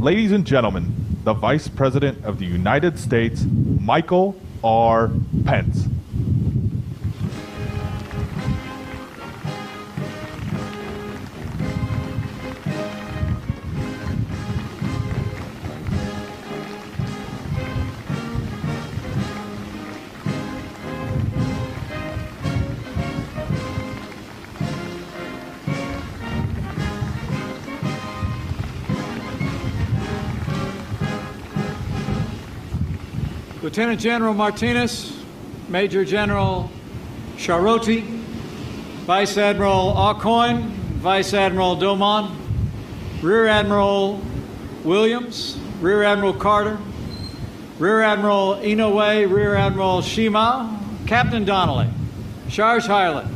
Ladies and gentlemen, the Vice President of the United States, Michael R. Pence. Lieutenant General Martinez, Major General Charoti, Vice Admiral Aucoin, Vice Admiral Domon, Rear Admiral Williams, Rear Admiral Carter, Rear Admiral Inoue, Rear Admiral Shima, Captain Donnelly, Charge Hyland,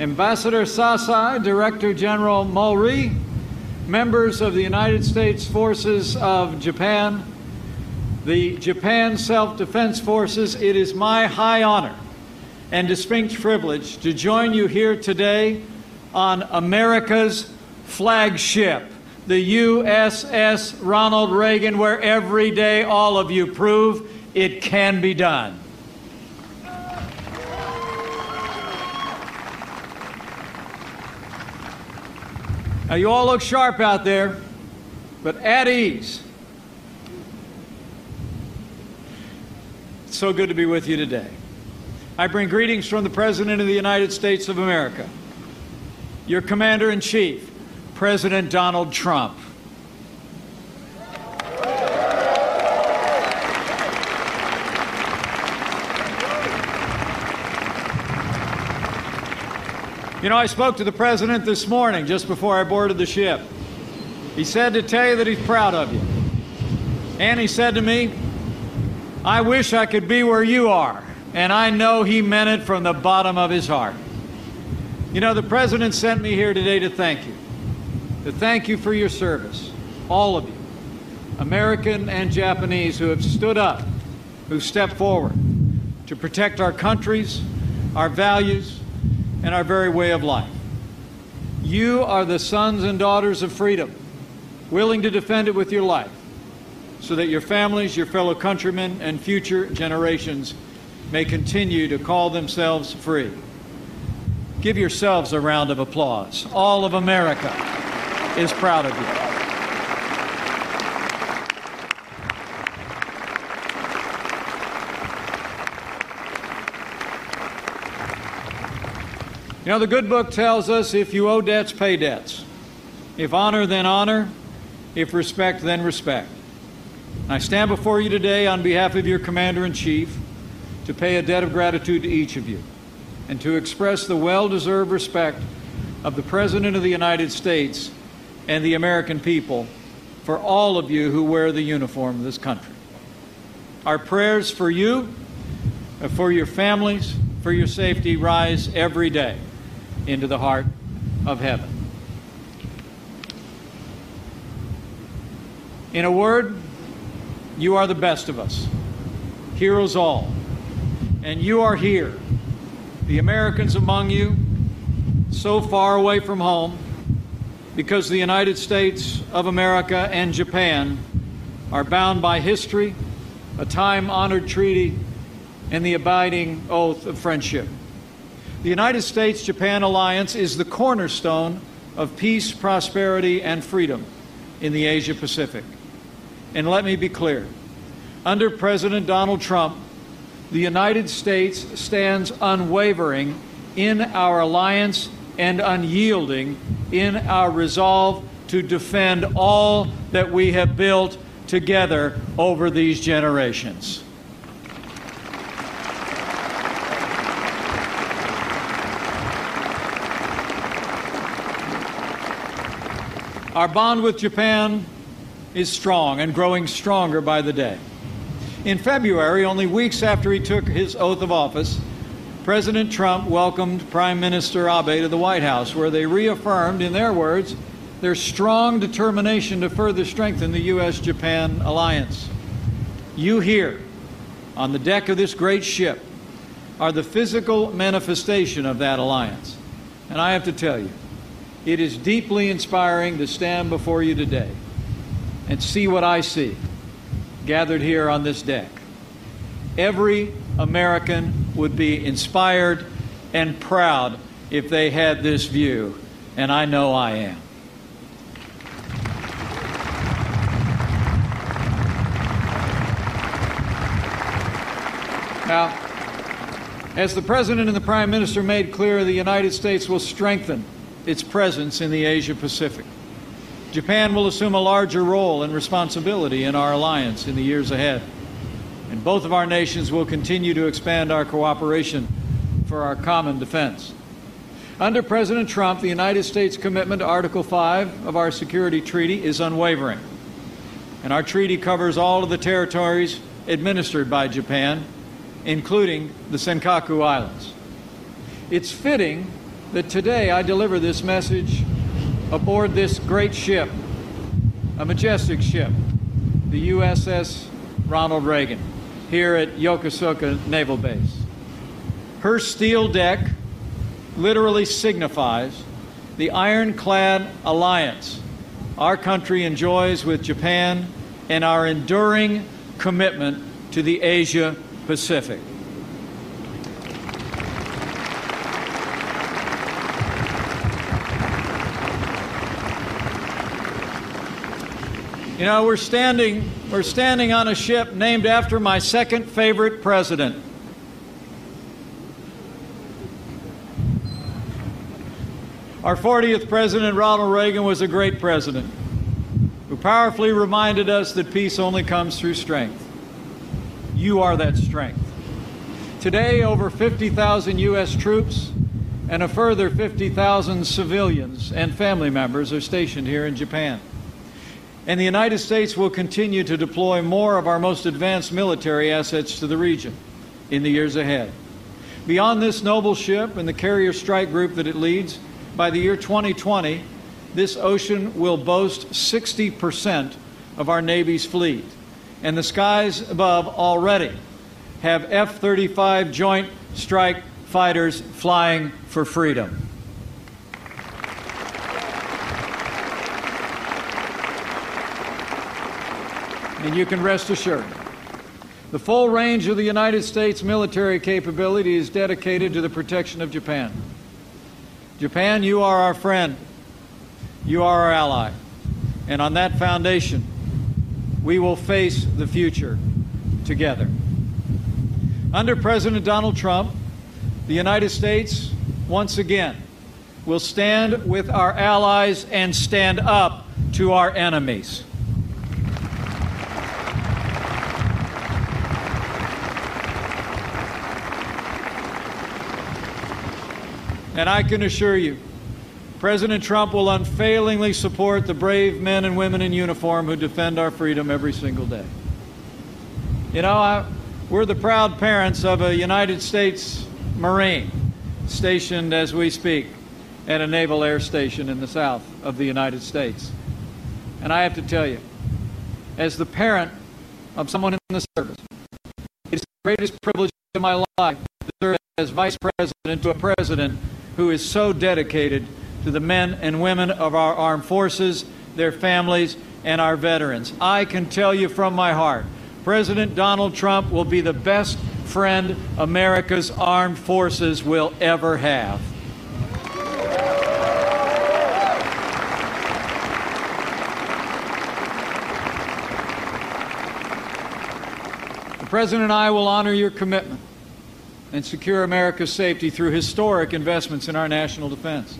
Ambassador Sasae, Director General Mulry, members of the United States Forces of Japan, the Japan Self Defense Forces, it is my high honor and distinct privilege to join you here today on America's flagship, the USS Ronald Reagan, where every day all of you prove it can be done. Now, you all look sharp out there, but at ease. So good to be with you today. I bring greetings from the President of the United States of America, your Commander in Chief, President Donald Trump. You know, I spoke to the President this morning just before I boarded the ship. He said to tell you that he's proud of you. And he said to me, I wish I could be where you are. And I know he meant it from the bottom of his heart. You know, the President sent me here today to thank you. To thank you for your service, all of you, American and Japanese who have stood up, who stepped forward to protect our countries, our values, and our very way of life. You are the sons and daughters of freedom, willing to defend it with your life so that your families, your fellow countrymen, and future generations may continue to call themselves free. Give yourselves a round of applause. All of America is proud of you. You know, the good book tells us if you owe debts, pay debts. If honor, then honor. If respect, then respect. I stand before you today on behalf of your Commander in Chief to pay a debt of gratitude to each of you and to express the well deserved respect of the President of the United States and the American people for all of you who wear the uniform of this country. Our prayers for you, uh, for your families, for your safety rise every day into the heart of heaven. In a word, you are the best of us, heroes all. And you are here, the Americans among you, so far away from home, because the United States of America and Japan are bound by history, a time honored treaty, and the abiding oath of friendship. The United States Japan alliance is the cornerstone of peace, prosperity, and freedom in the Asia Pacific. And let me be clear under President Donald Trump, the United States stands unwavering in our alliance and unyielding in our resolve to defend all that we have built together over these generations. Our bond with Japan is strong and growing stronger by the day. In February, only weeks after he took his oath of office, President Trump welcomed Prime Minister Abe to the White House, where they reaffirmed, in their words, their strong determination to further strengthen the U.S. Japan alliance. You here, on the deck of this great ship, are the physical manifestation of that alliance. And I have to tell you, it is deeply inspiring to stand before you today and see what I see gathered here on this deck. Every American would be inspired and proud if they had this view, and I know I am. Now, as the President and the Prime Minister made clear, the United States will strengthen its presence in the Asia Pacific. Japan will assume a larger role and responsibility in our alliance in the years ahead. And both of our nations will continue to expand our cooperation for our common defense. Under President Trump, the United States' commitment to Article 5 of our security treaty is unwavering. And our treaty covers all of the territories administered by Japan, including the Senkaku Islands. It's fitting that today I deliver this message aboard this great ship, a majestic ship, the USS Ronald Reagan, here at Yokosuka Naval Base. Her steel deck literally signifies the ironclad alliance our country enjoys with Japan and our enduring commitment to the Asia Pacific. You know, we're standing, we're standing on a ship named after my second favorite president. Our 40th president, Ronald Reagan, was a great president who powerfully reminded us that peace only comes through strength. You are that strength. Today, over 50,000 U.S. troops and a further 50,000 civilians and family members are stationed here in Japan. And the United States will continue to deploy more of our most advanced military assets to the region in the years ahead. Beyond this noble ship and the carrier strike group that it leads, by the year 2020, this ocean will boast 60% of our Navy's fleet. And the skies above already have F 35 Joint Strike Fighters flying for freedom. And you can rest assured. The full range of the United States military capability is dedicated to the protection of Japan. Japan, you are our friend. You are our ally. And on that foundation, we will face the future together. Under President Donald Trump, the United States, once again, will stand with our allies and stand up to our enemies. And I can assure you, President Trump will unfailingly support the brave men and women in uniform who defend our freedom every single day. You know, I, we're the proud parents of a United States Marine stationed as we speak at a naval air station in the south of the United States. And I have to tell you, as the parent of someone in the service, it's the greatest privilege of my life to serve as vice president to a president who is so dedicated to the men and women of our armed forces, their families, and our veterans. I can tell you from my heart, President Donald Trump will be the best friend America's armed forces will ever have. The President and I will honor your commitment and secure America's safety through historic investments in our national defense.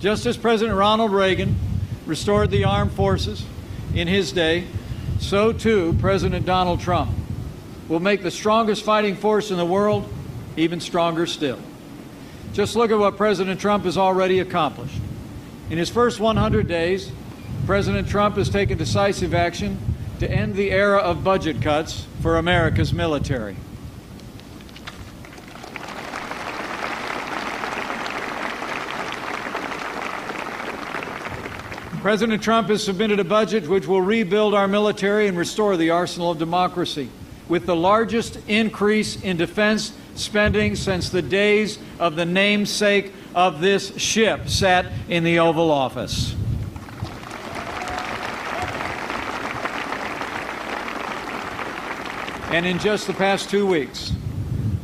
Just as President Ronald Reagan restored the armed forces in his day, so too President Donald Trump will make the strongest fighting force in the world even stronger still. Just look at what President Trump has already accomplished. In his first 100 days, President Trump has taken decisive action to end the era of budget cuts for America's military. President Trump has submitted a budget which will rebuild our military and restore the arsenal of democracy with the largest increase in defense spending since the days of the namesake of this ship sat in the Oval Office. And in just the past two weeks,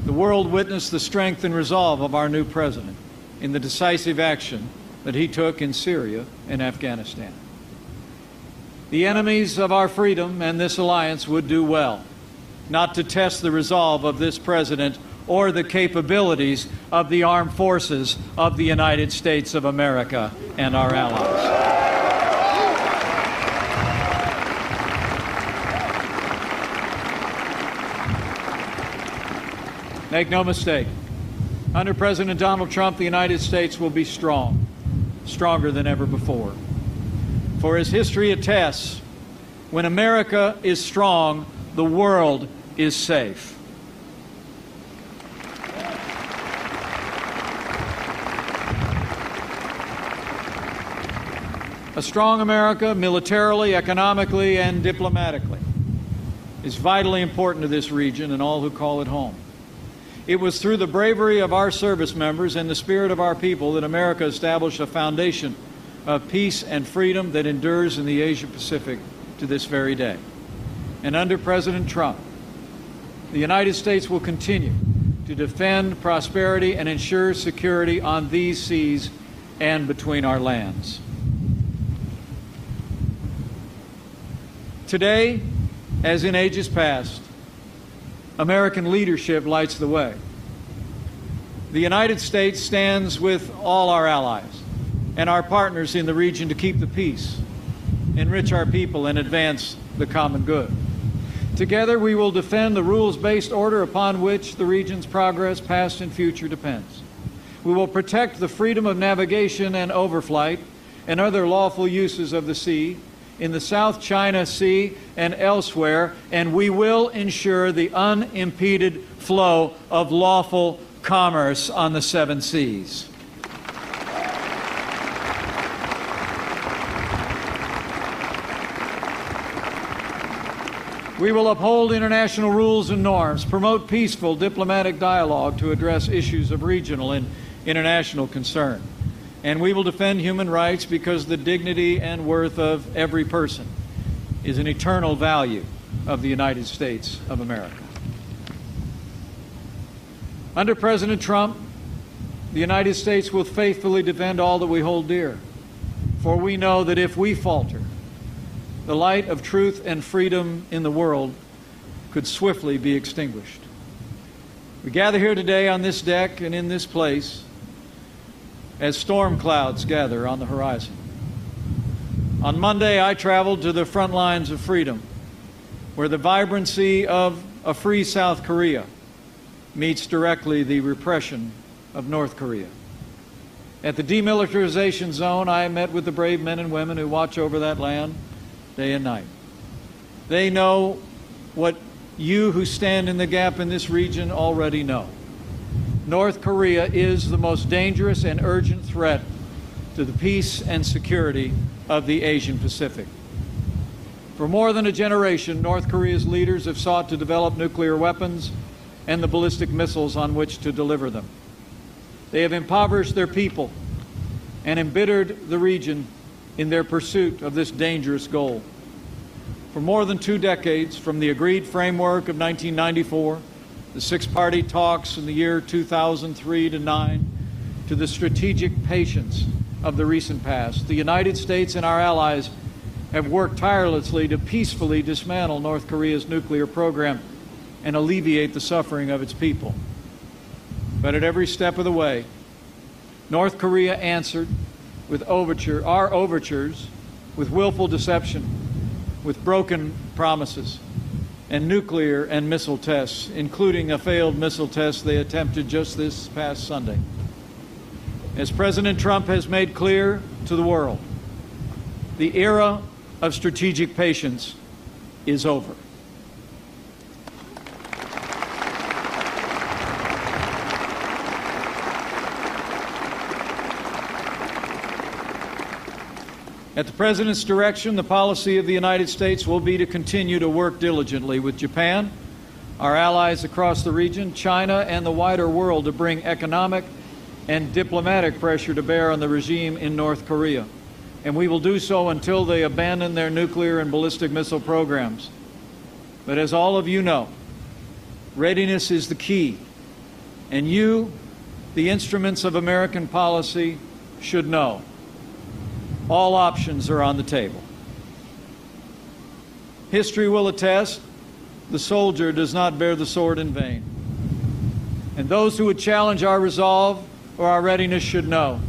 the world witnessed the strength and resolve of our new president in the decisive action that he took in Syria and Afghanistan. The enemies of our freedom and this alliance would do well not to test the resolve of this president or the capabilities of the armed forces of the United States of America and our allies. Make no mistake, under President Donald Trump, the United States will be strong, stronger than ever before. For as history attests, when America is strong, the world is safe. A strong America, militarily, economically, and diplomatically, is vitally important to this region and all who call it home. It was through the bravery of our service members and the spirit of our people that America established a foundation of peace and freedom that endures in the Asia Pacific to this very day. And under President Trump, the United States will continue to defend prosperity and ensure security on these seas and between our lands. Today, as in ages past, American leadership lights the way. The United States stands with all our allies and our partners in the region to keep the peace, enrich our people, and advance the common good. Together, we will defend the rules based order upon which the region's progress, past and future, depends. We will protect the freedom of navigation and overflight and other lawful uses of the sea in the South China Sea and elsewhere, and we will ensure the unimpeded flow of lawful commerce on the seven seas. We will uphold international rules and norms, promote peaceful diplomatic dialogue to address issues of regional and international concern. And we will defend human rights because the dignity and worth of every person is an eternal value of the United States of America. Under President Trump, the United States will faithfully defend all that we hold dear. For we know that if we falter, the light of truth and freedom in the world could swiftly be extinguished. We gather here today on this deck and in this place as storm clouds gather on the horizon. On Monday, I traveled to the front lines of freedom, where the vibrancy of a free South Korea meets directly the repression of North Korea. At the demilitarization zone, I met with the brave men and women who watch over that land day and night. They know what you who stand in the gap in this region already know. North Korea is the most dangerous and urgent threat to the peace and security of the Asian Pacific. For more than a generation, North Korea's leaders have sought to develop nuclear weapons and the ballistic missiles on which to deliver them. They have impoverished their people and embittered the region in their pursuit of this dangerous goal. For more than two decades, from the agreed framework of 1994 the six party talks in the year 2003 to 9, to the strategic patience of the recent past. The United States and our allies have worked tirelessly to peacefully dismantle North Korea's nuclear program and alleviate the suffering of its people. But at every step of the way, North Korea answered with overture, our overtures, with willful deception, with broken promises and nuclear and missile tests, including a failed missile test they attempted just this past Sunday. As President Trump has made clear to the world, the era of strategic patience is over. At the President's direction, the policy of the United States will be to continue to work diligently with Japan, our allies across the region, China, and the wider world to bring economic and diplomatic pressure to bear on the regime in North Korea. And we will do so until they abandon their nuclear and ballistic missile programs. But as all of you know, Readiness is the key. And you, the instruments of American policy, should know. All options are on the table. History will attest the soldier does not bear the sword in vain. And those who would challenge our resolve or our readiness should know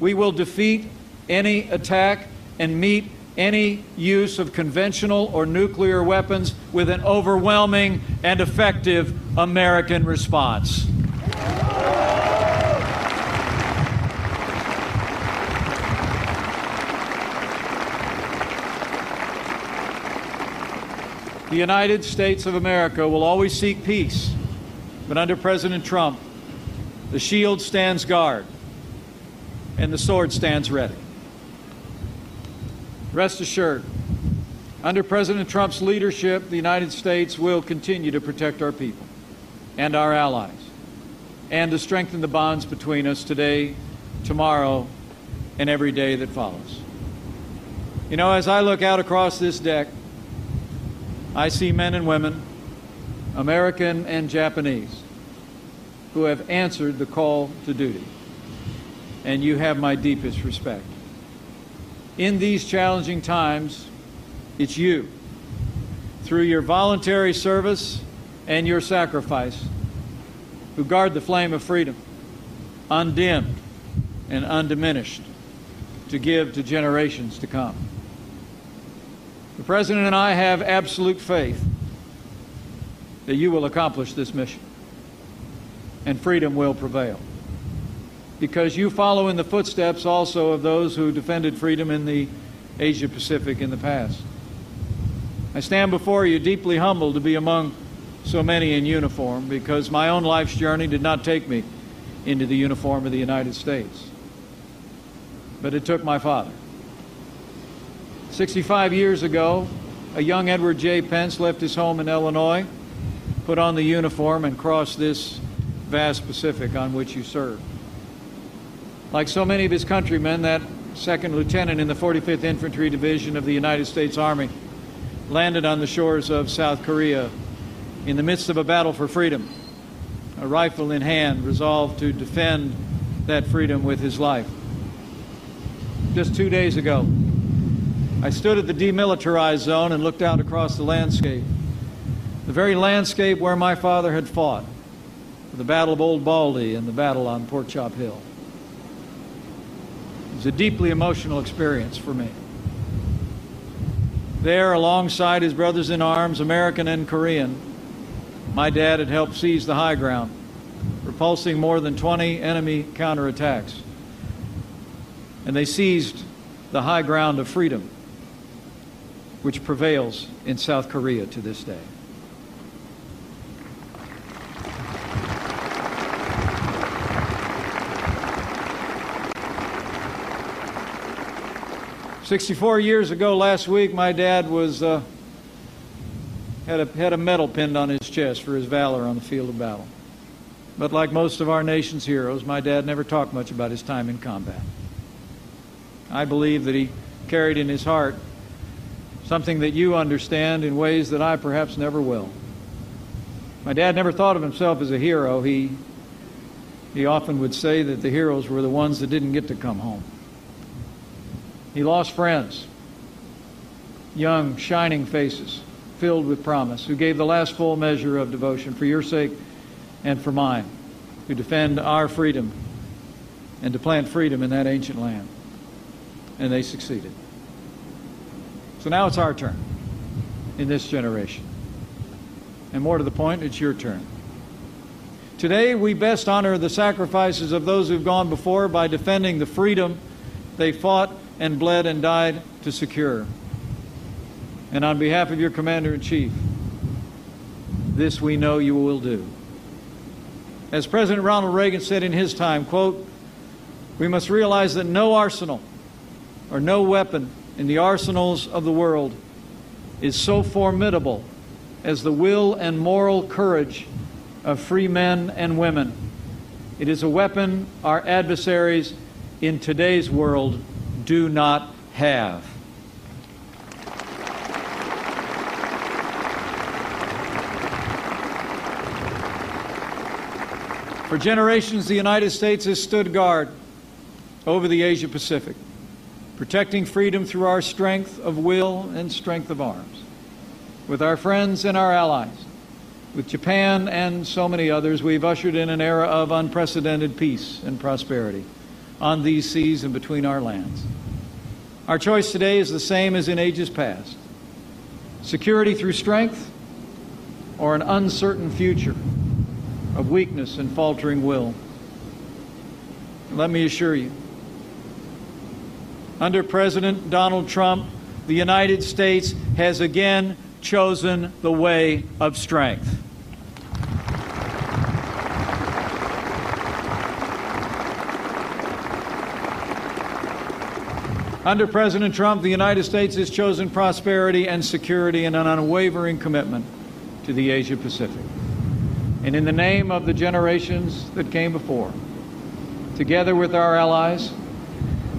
we will defeat any attack and meet any use of conventional or nuclear weapons with an overwhelming and effective American response. The United States of America will always seek peace, but under President Trump, the shield stands guard and the sword stands ready. Rest assured, under President Trump's leadership, the United States will continue to protect our people and our allies and to strengthen the bonds between us today, tomorrow, and every day that follows. You know, as I look out across this deck, I see men and women, American and Japanese, who have answered the call to duty. And you have my deepest respect. In these challenging times, it's you, through your voluntary service and your sacrifice, who guard the flame of freedom, undimmed and undiminished, to give to generations to come. President and I have absolute faith that you will accomplish this mission and freedom will prevail. Because you follow in the footsteps also of those who defended freedom in the Asia Pacific in the past. I stand before you deeply humbled to be among so many in uniform because my own life's journey did not take me into the uniform of the United States. But it took my father. 65 years ago, a young Edward J. Pence left his home in Illinois, put on the uniform, and crossed this vast Pacific on which you serve. Like so many of his countrymen, that second lieutenant in the 45th Infantry Division of the United States Army landed on the shores of South Korea in the midst of a battle for freedom, a rifle in hand, resolved to defend that freedom with his life. Just two days ago, I stood at the demilitarized zone and looked out across the landscape, the very landscape where my father had fought, the Battle of Old Baldy and the battle on Pork Chop Hill. It was a deeply emotional experience for me. There, alongside his brothers in arms, American and Korean, my dad had helped seize the high ground, repulsing more than 20 enemy counterattacks. And they seized the high ground of freedom which prevails in South Korea to this day. Sixty-four years ago, last week, my dad was uh, had a had a medal pinned on his chest for his valor on the field of battle. But like most of our nation's heroes, my dad never talked much about his time in combat. I believe that he carried in his heart something that you understand in ways that I perhaps never will. My dad never thought of himself as a hero. He, he often would say that the heroes were the ones that didn't get to come home. He lost friends, young, shining faces filled with promise, who gave the last full measure of devotion for your sake and for mine, to defend our freedom and to plant freedom in that ancient land. And they succeeded. So now it's our turn in this generation. And more to the point, it's your turn. Today, we best honor the sacrifices of those who've gone before by defending the freedom they fought and bled and died to secure. And on behalf of your Commander in Chief, this we know you will do. As President Ronald Reagan said in his time, quote, we must realize that no arsenal or no weapon in the arsenals of the world is so formidable as the will and moral courage of free men and women. It is a weapon our adversaries in today's world do not have. For generations, the United States has stood guard over the Asia Pacific, protecting freedom through our strength of will and strength of arms. With our friends and our allies, with Japan and so many others, we've ushered in an era of unprecedented peace and prosperity on these seas and between our lands. Our choice today is the same as in ages past security through strength or an uncertain future of weakness and faltering will. Let me assure you, under President Donald Trump, the United States has again chosen the way of strength. Under President Trump, the United States has chosen prosperity and security and an unwavering commitment to the Asia Pacific. And in the name of the generations that came before, together with our allies,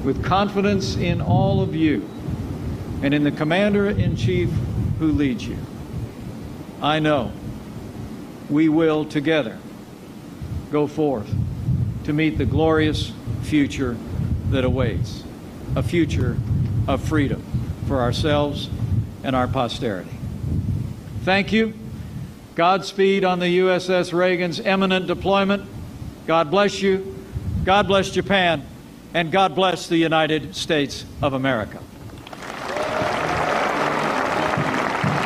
with confidence in all of you and in the Commander in Chief who leads you, I know we will together go forth to meet the glorious future that awaits a future of freedom for ourselves and our posterity. Thank you. Godspeed on the USS Reagan's eminent deployment. God bless you. God bless Japan. And God bless the United States of America.